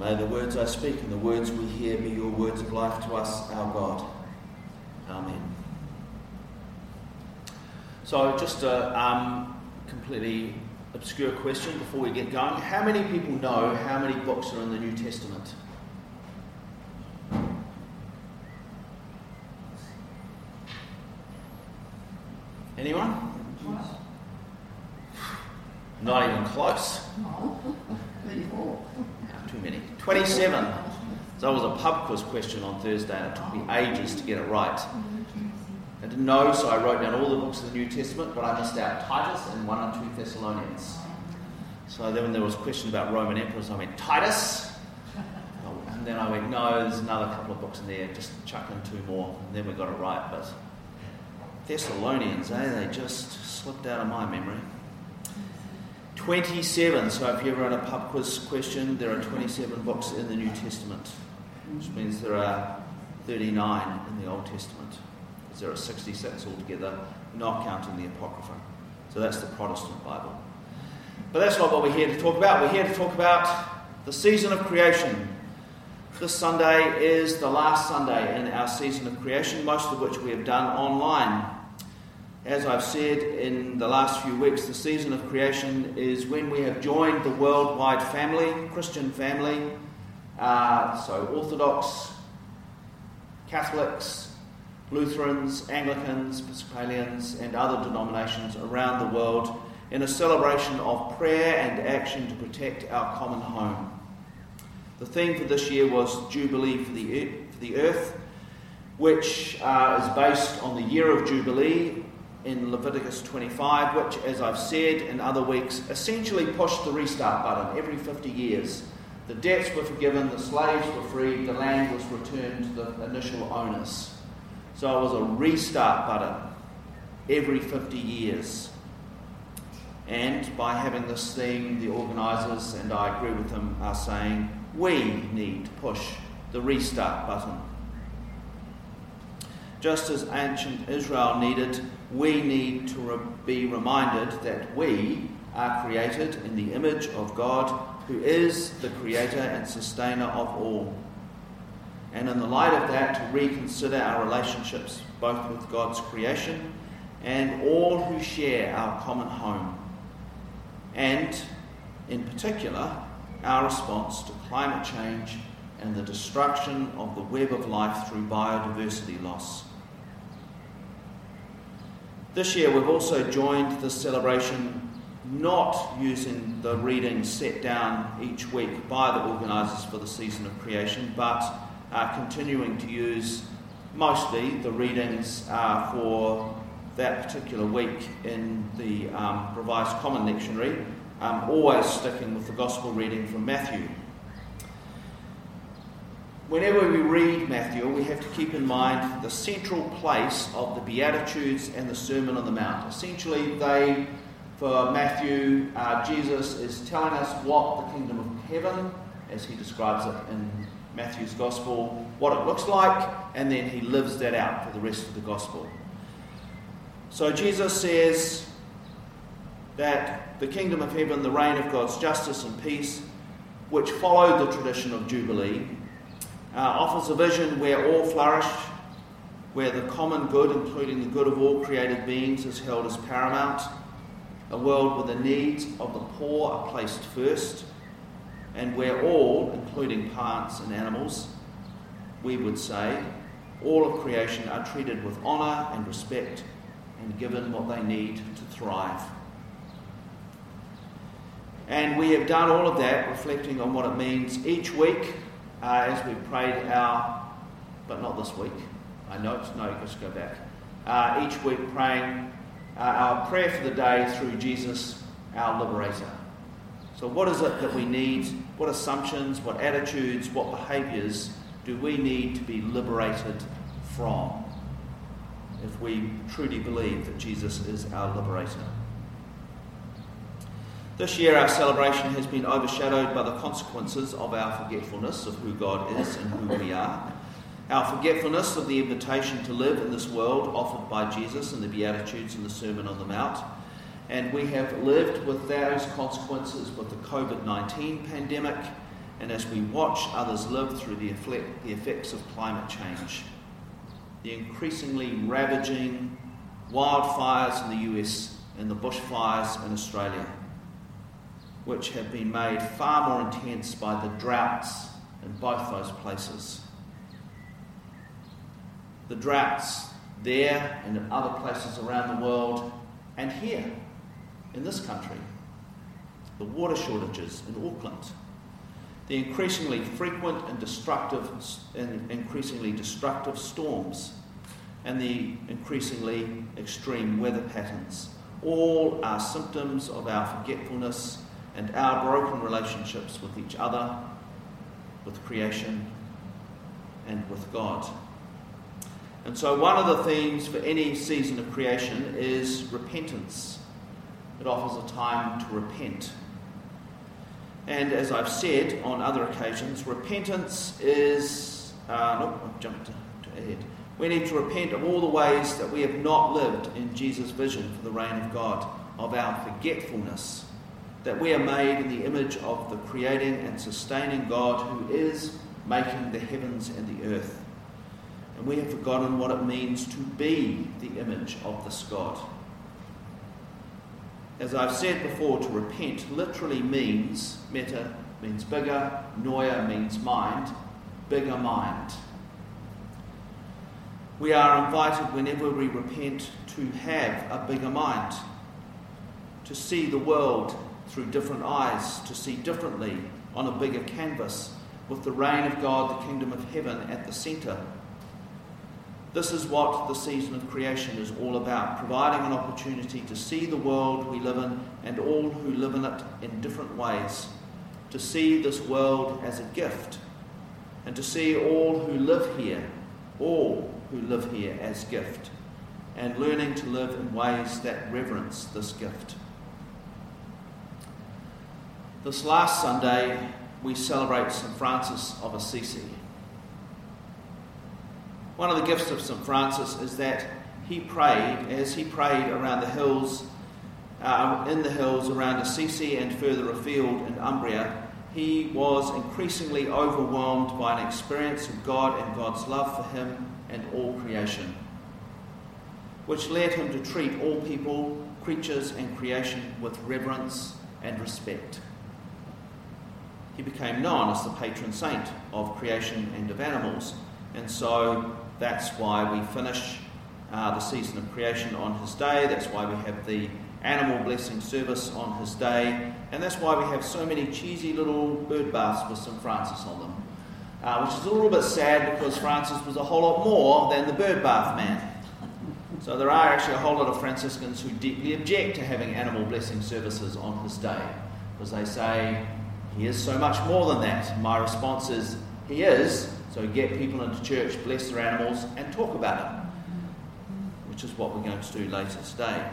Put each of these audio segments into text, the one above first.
May the words I speak and the words we hear be your words of life to us, our God. Amen. So, just a um, completely obscure question before we get going. How many people know how many books are in the New Testament? Anyone? Not even close. Too many. 27. So it was a pub quiz question on Thursday and it took me ages to get it right. I didn't know, so I wrote down all the books of the New Testament, but I missed out Titus and 1 and 2 Thessalonians. So then when there was a question about Roman emperors, I went, Titus? And then I went, no, there's another couple of books in there, just chuck in two more. And then we got it right. But Thessalonians, eh, they just slipped out of my memory. 27. So if you ever run a pub quiz question, there are 27 books in the New Testament, which means there are 39 in the Old Testament. Because there are 66 altogether, not counting the Apocrypha. So that's the Protestant Bible. But that's not what we're here to talk about. We're here to talk about the season of creation. This Sunday is the last Sunday in our season of creation, most of which we have done online. As I've said in the last few weeks, the season of creation is when we have joined the worldwide family, Christian family, uh, so Orthodox, Catholics, Lutherans, Anglicans, Episcopalians, and other denominations around the world in a celebration of prayer and action to protect our common home. The theme for this year was Jubilee for the, for the Earth, which uh, is based on the year of Jubilee in Leviticus 25, which, as I've said in other weeks, essentially pushed the restart button every 50 years. The debts were forgiven, the slaves were freed, the land was returned to the initial owners. So it was a restart button every 50 years. And by having this theme, the organisers, and I agree with them, are saying we need to push the restart button. Just as ancient Israel needed we need to re- be reminded that we are created in the image of God, who is the creator and sustainer of all. And in the light of that, to reconsider our relationships both with God's creation and all who share our common home. And, in particular, our response to climate change and the destruction of the web of life through biodiversity loss. This year we've also joined the celebration not using the readings set down each week by the organisers for the season of creation, but uh, continuing to use mostly the readings uh, for that particular week in the um, Revised Common Lectionary, um, always sticking with the Gospel reading from Matthew. Whenever we read Matthew, we have to keep in mind the central place of the Beatitudes and the Sermon on the Mount. Essentially, they, for Matthew, uh, Jesus is telling us what the kingdom of heaven, as he describes it in Matthew's Gospel, what it looks like, and then he lives that out for the rest of the Gospel. So Jesus says that the kingdom of heaven, the reign of God's justice and peace, which followed the tradition of Jubilee, uh, offers a vision where all flourish, where the common good, including the good of all created beings, is held as paramount, a world where the needs of the poor are placed first, and where all, including plants and animals, we would say, all of creation are treated with honour and respect and given what they need to thrive. And we have done all of that reflecting on what it means each week uh, as we prayed our, but not this week. I know it's no, just go back. Uh, each week praying uh, our prayer for the day through Jesus, our liberator. So, what is it that we need? What assumptions, what attitudes, what behaviours do we need to be liberated from if we truly believe that Jesus is our liberator? This year, our celebration has been overshadowed by the consequences of our forgetfulness of who God is and who we are. Our forgetfulness of the invitation to live in this world offered by Jesus in the Beatitudes and the Sermon on the Mount. And we have lived with those consequences with the COVID 19 pandemic and as we watch others live through the, effect, the effects of climate change, the increasingly ravaging wildfires in the US and the bushfires in Australia, which have been made far more intense by the droughts in both those places. The droughts there and in other places around the world and here in this country. The water shortages in Auckland. The increasingly frequent and destructive and increasingly destructive storms and the increasingly extreme weather patterns all are symptoms of our forgetfulness and our broken relationships with each other, with creation, and with God. And so, one of the themes for any season of creation is repentance. It offers a time to repent. And as I've said on other occasions, repentance is. Uh, nope, I've jumped ahead. We need to repent of all the ways that we have not lived in Jesus' vision for the reign of God, of our forgetfulness, that we are made in the image of the creating and sustaining God who is making the heavens and the earth. And we have forgotten what it means to be the image of this God. As I've said before, to repent literally means, meta means bigger, noia means mind, bigger mind. We are invited whenever we repent to have a bigger mind, to see the world through different eyes, to see differently on a bigger canvas, with the reign of God, the kingdom of heaven at the centre. This is what the season of creation is all about providing an opportunity to see the world we live in and all who live in it in different ways, to see this world as a gift, and to see all who live here, all who live here as gift, and learning to live in ways that reverence this gift. This last Sunday, we celebrate St. Francis of Assisi. One of the gifts of St. Francis is that he prayed, as he prayed around the hills, uh, in the hills around Assisi and further afield in Umbria, he was increasingly overwhelmed by an experience of God and God's love for him and all creation, which led him to treat all people, creatures, and creation with reverence and respect. He became known as the patron saint of creation and of animals, and so that's why we finish uh, the season of creation on his day. That's why we have the animal blessing service on his day. And that's why we have so many cheesy little bird baths with St. Francis on them uh, which is a little bit sad because Francis was a whole lot more than the bird bath man. So there are actually a whole lot of Franciscans who deeply object to having animal blessing services on his day because they say he is so much more than that. My response is he is, so get people into church, bless their animals, and talk about it, which is what we're going to do later today.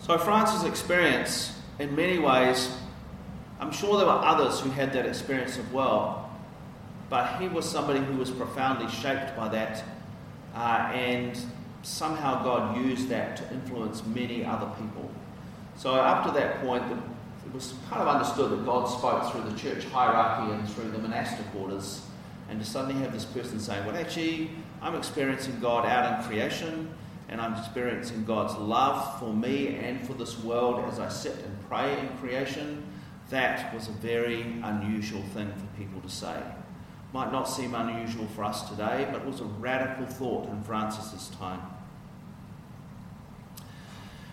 So Francis' experience, in many ways, I'm sure there were others who had that experience as well, but he was somebody who was profoundly shaped by that, uh, and somehow God used that to influence many other people. So up to that point, it was kind of understood that God spoke through the church hierarchy and through the monastic orders, and to suddenly have this person saying, "Well, actually, I'm experiencing God out in creation." And I'm experiencing God's love for me and for this world as I sit and pray in creation that was a very unusual thing for people to say. Might not seem unusual for us today, but it was a radical thought in Francis's time.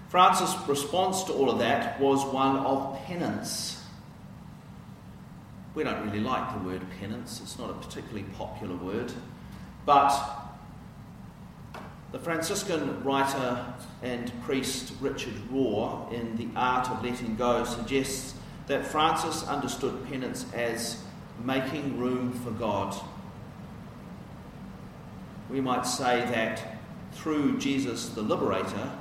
Francis' response to all of that was one of penance. We don't really like the word penance, it's not a particularly popular word, but the Franciscan writer and priest Richard Rohr, in The Art of Letting Go, suggests that Francis understood penance as making room for God. We might say that through Jesus the Liberator,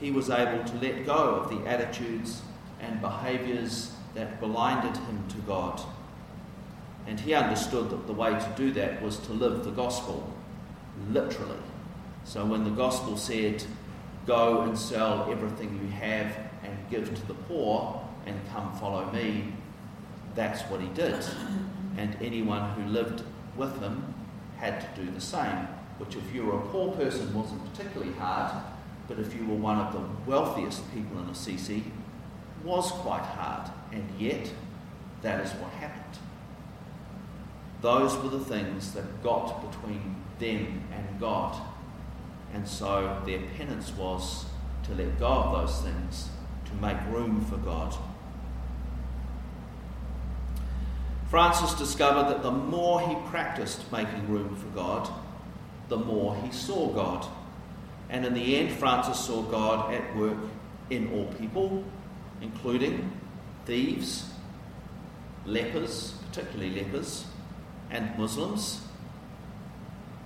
he was able to let go of the attitudes and behaviours that blinded him to God. And he understood that the way to do that was to live the gospel, literally. So when the gospel said, Go and sell everything you have and give to the poor, and come follow me, that's what he did. And anyone who lived with him had to do the same, which, if you were a poor person, wasn't particularly hard, but if you were one of the wealthiest people in Assisi, was quite hard. And yet, that is what happened. Those were the things that got between them and God. And so their penance was to let go of those things, to make room for God. Francis discovered that the more he practiced making room for God, the more he saw God. And in the end, Francis saw God at work in all people, including thieves, lepers, particularly lepers, and Muslims,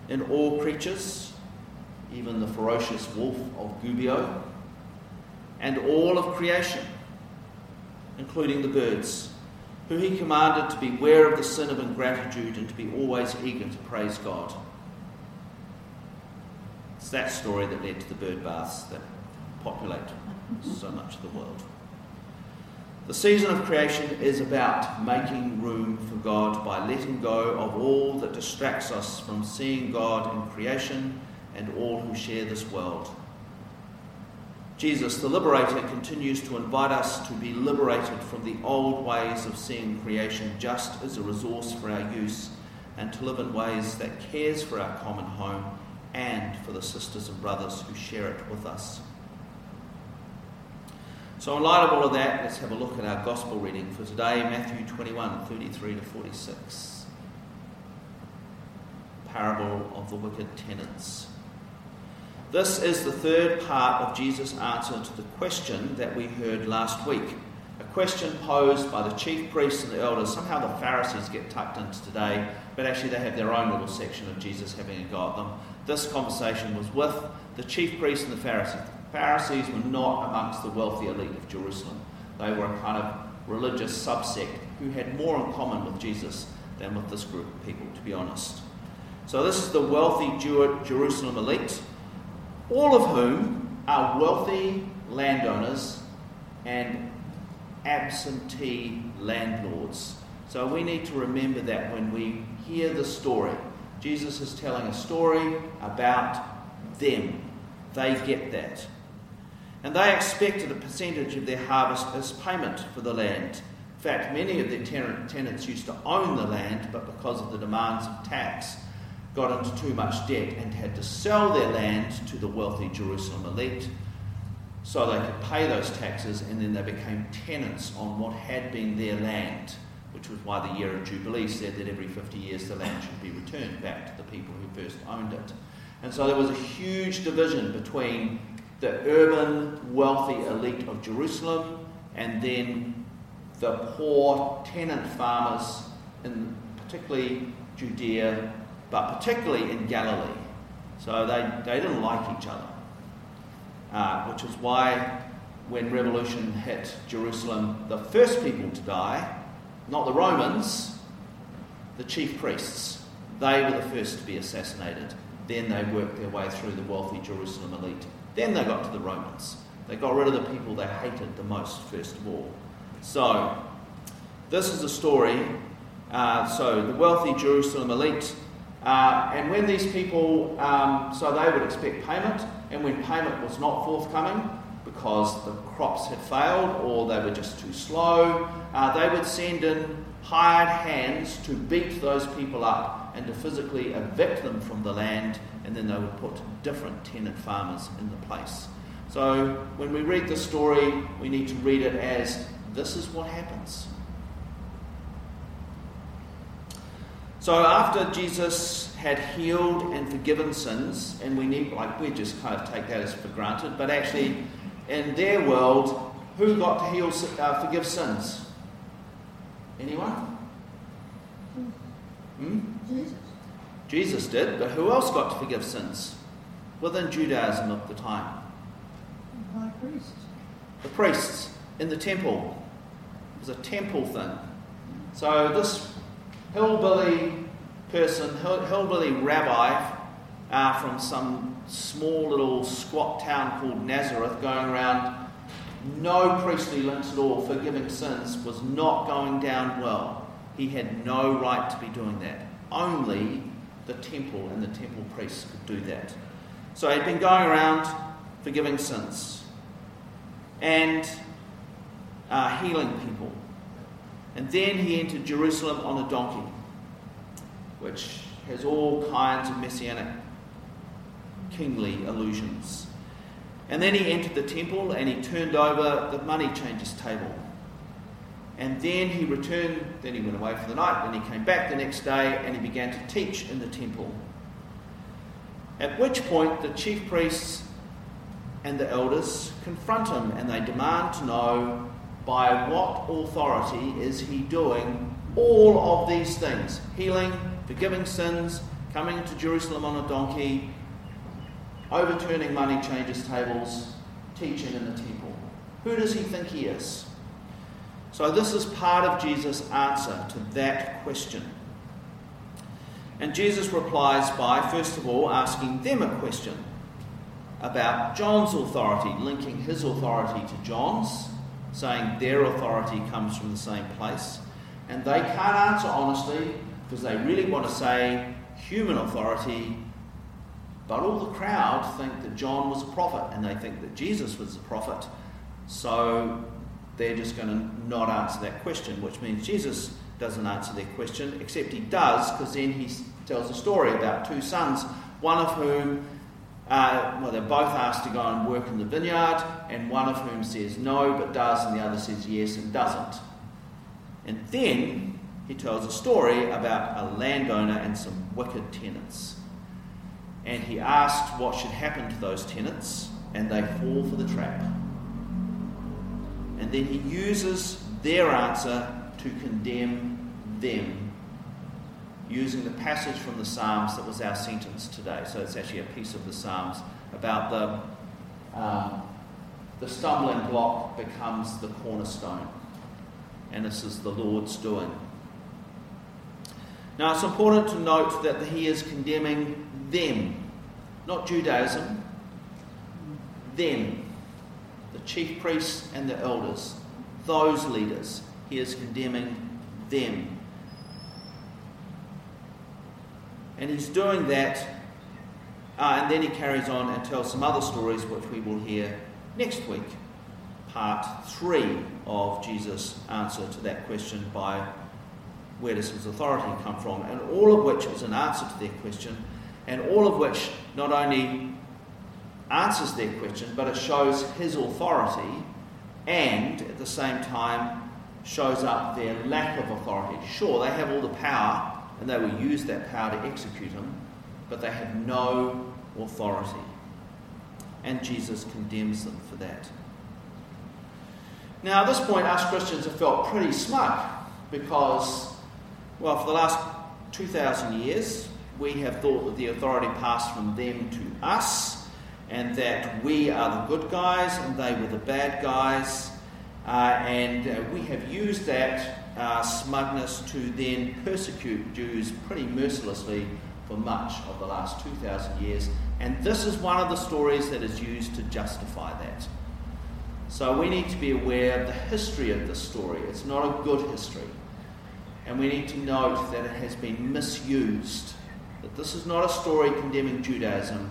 in all creatures, even the ferocious wolf of Gubbio, and all of creation, including the birds, who he commanded to beware of the sin of ingratitude and to be always eager to praise God. It's that story that led to the bird baths that populate so much of the world. The season of creation is about making room for God by letting go of all that distracts us from seeing God in creation and all who share this world. Jesus, the liberator, continues to invite us to be liberated from the old ways of seeing creation just as a resource for our use and to live in ways that cares for our common home and for the sisters and brothers who share it with us. So, in light of all of that, let's have a look at our gospel reading for today Matthew 21 33 to 46. Parable of the wicked tenants. This is the third part of Jesus' answer to the question that we heard last week. A question posed by the chief priests and the elders. Somehow the Pharisees get tucked into today, but actually they have their own little section of Jesus having a go at them. This conversation was with the chief priests and the Pharisees. Pharisees were not amongst the wealthy elite of Jerusalem. They were a kind of religious subsect who had more in common with Jesus than with this group of people, to be honest. So, this is the wealthy Jerusalem elite, all of whom are wealthy landowners and absentee landlords. So, we need to remember that when we hear the story. Jesus is telling a story about them. They get that and they expected a percentage of their harvest as payment for the land. In fact, many of their tenants used to own the land, but because of the demands of tax, got into too much debt and had to sell their land to the wealthy Jerusalem elite so they could pay those taxes, and then they became tenants on what had been their land, which was why the year of Jubilee said that every 50 years the land should be returned back to the people who first owned it. And so there was a huge division between the urban, wealthy elite of Jerusalem, and then the poor tenant farmers in particularly Judea, but particularly in Galilee. So they, they didn't like each other, uh, which is why when revolution hit Jerusalem, the first people to die, not the Romans, the chief priests, they were the first to be assassinated. Then they worked their way through the wealthy Jerusalem elite. Then they got to the Romans. They got rid of the people they hated the most, first of all. So, this is a story. Uh, so, the wealthy Jerusalem elite. Uh, and when these people, um, so they would expect payment, and when payment was not forthcoming because the crops had failed or they were just too slow, uh, they would send in hired hands to beat those people up and to physically evict them from the land and then they would put different tenant farmers in the place. So when we read the story, we need to read it as this is what happens. So after Jesus had healed and forgiven sins, and we need like we just kind of take that as for granted, but actually in their world, who got to heal, uh, forgive sins? Anyone? Hmm? Jesus. Jesus did, but who else got to forgive sins within Judaism of the time? The high priests. The priests in the temple. It was a temple thing. So this hillbilly person, hillbilly rabbi uh, from some small little squat town called Nazareth, going around no priestly links at all, forgiving sins, was not going down well. He had no right to be doing that. Only the temple and the temple priests could do that. So he'd been going around forgiving sins and uh, healing people. And then he entered Jerusalem on a donkey, which has all kinds of messianic kingly illusions. And then he entered the temple and he turned over the money changers table. And then he returned, then he went away for the night, then he came back the next day and he began to teach in the temple. At which point the chief priests and the elders confront him and they demand to know by what authority is he doing all of these things healing, forgiving sins, coming to Jerusalem on a donkey, overturning money changers' tables, teaching in the temple. Who does he think he is? So, this is part of Jesus' answer to that question. And Jesus replies by, first of all, asking them a question about John's authority, linking his authority to John's, saying their authority comes from the same place. And they can't answer honestly because they really want to say human authority, but all the crowd think that John was a prophet and they think that Jesus was a prophet. So they're just going to not answer that question, which means Jesus doesn't answer their question, except he does, because then he tells a story about two sons, one of whom, uh, well, they're both asked to go and work in the vineyard, and one of whom says no but does, and the other says yes and doesn't. And then he tells a story about a landowner and some wicked tenants. And he asks what should happen to those tenants, and they fall for the trap. And then he uses their answer to condemn them, using the passage from the Psalms that was our sentence today. So it's actually a piece of the Psalms about the, um, the stumbling block becomes the cornerstone. And this is the Lord's doing. Now it's important to note that he is condemning them, not Judaism, them the chief priests and the elders, those leaders. He is condemning them. And he's doing that, uh, and then he carries on and tells some other stories which we will hear next week. Part three of Jesus' answer to that question by where does his authority come from? And all of which is an answer to their question, and all of which not only answers their question, but it shows his authority and at the same time shows up their lack of authority. Sure, they have all the power and they will use that power to execute him, but they have no authority. And Jesus condemns them for that. Now, at this point, us Christians have felt pretty smug because, well, for the last 2,000 years, we have thought that the authority passed from them to us and that we are the good guys and they were the bad guys. Uh, and uh, we have used that uh, smugness to then persecute Jews pretty mercilessly for much of the last 2,000 years. And this is one of the stories that is used to justify that. So we need to be aware of the history of this story. It's not a good history. And we need to note that it has been misused. That this is not a story condemning Judaism,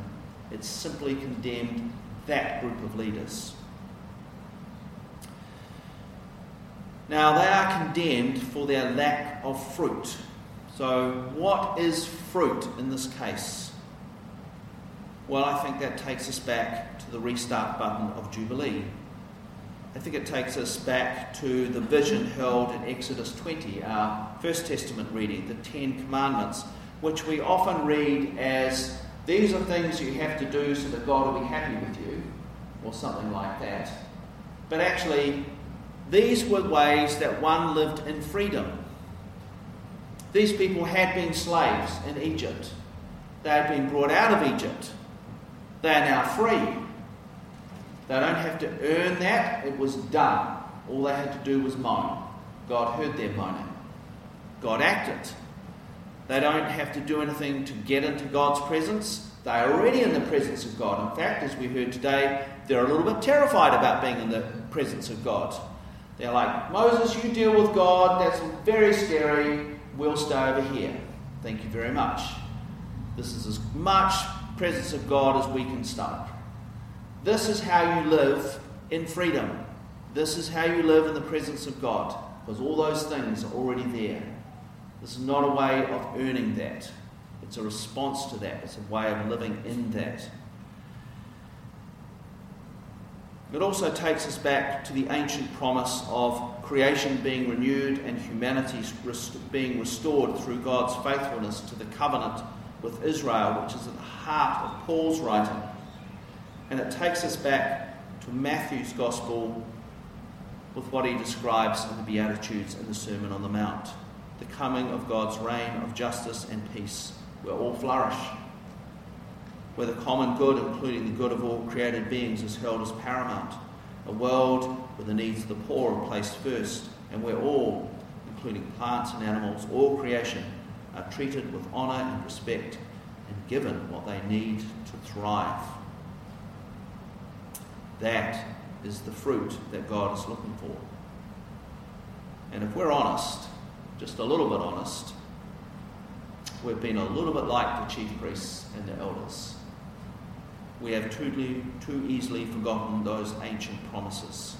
it simply condemned that group of leaders. Now, they are condemned for their lack of fruit. So, what is fruit in this case? Well, I think that takes us back to the restart button of Jubilee. I think it takes us back to the vision held in Exodus 20, our First Testament reading, the Ten Commandments, which we often read as these are things you have to do so that God will be happy with you, or something like that. But actually, these were ways that one lived in freedom. These people had been slaves in Egypt. They had been brought out of Egypt. They are now free. They don't have to earn that, it was done. All they had to do was moan. God heard their moaning. God acted. They don't have to do anything to get into God's presence. They are already in the presence of God. In fact, as we heard today, they're a little bit terrified about being in the presence of God. They're like, Moses, you deal with God, that's very scary, we'll stay over here. Thank you very much. This is as much presence of God as we can stomach. This is how you live in freedom. This is how you live in the presence of God, because all those things are already there. This is not a way of earning that. It's a response to that. It's a way of living in that. It also takes us back to the ancient promise of creation being renewed and humanity being restored through God's faithfulness to the covenant with Israel, which is at the heart of Paul's writing. And it takes us back to Matthew's Gospel with what he describes in the Beatitudes and the Sermon on the Mount the coming of God's reign of justice and peace, where all flourish where the common good, including the good of all created beings, is held as paramount, a world where the needs of the poor are placed first, and where all, including plants and animals, all creation, are treated with honour and respect and given what they need to thrive. That is the fruit that God is looking for. And if we're honest, just a little bit honest, we've been a little bit like the chief priests and the elders we have too, too easily forgotten those ancient promises.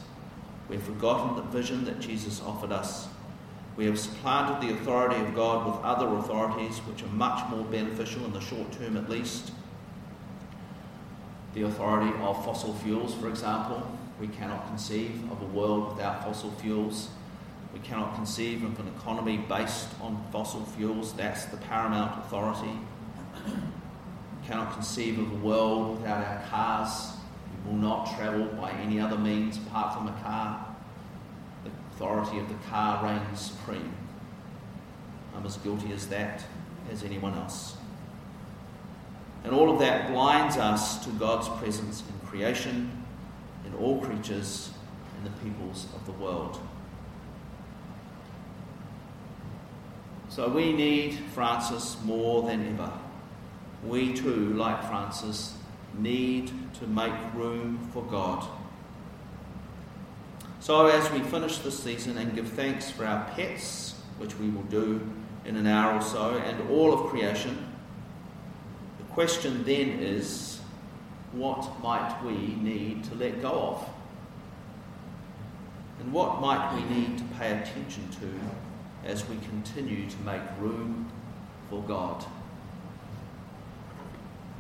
We have forgotten the vision that Jesus offered us. We have supplanted the authority of God with other authorities which are much more beneficial in the short term at least. The authority of fossil fuels, for example. We cannot conceive of a world without fossil fuels. We cannot conceive of an economy based on fossil fuels. That's the paramount authority we cannot conceive of a world without our cars. We will not travel by any other means apart from a car. The authority of the car reigns supreme. I'm as guilty as that as anyone else. And all of that blinds us to God's presence in creation, in all creatures, in the peoples of the world. So we need Francis more than ever we too, like Francis, need to make room for God. So, as we finish this season and give thanks for our pets, which we will do in an hour or so, and all of creation, question then is what might we need to let go of? And what might we need to pay attention to as we continue to make room for God?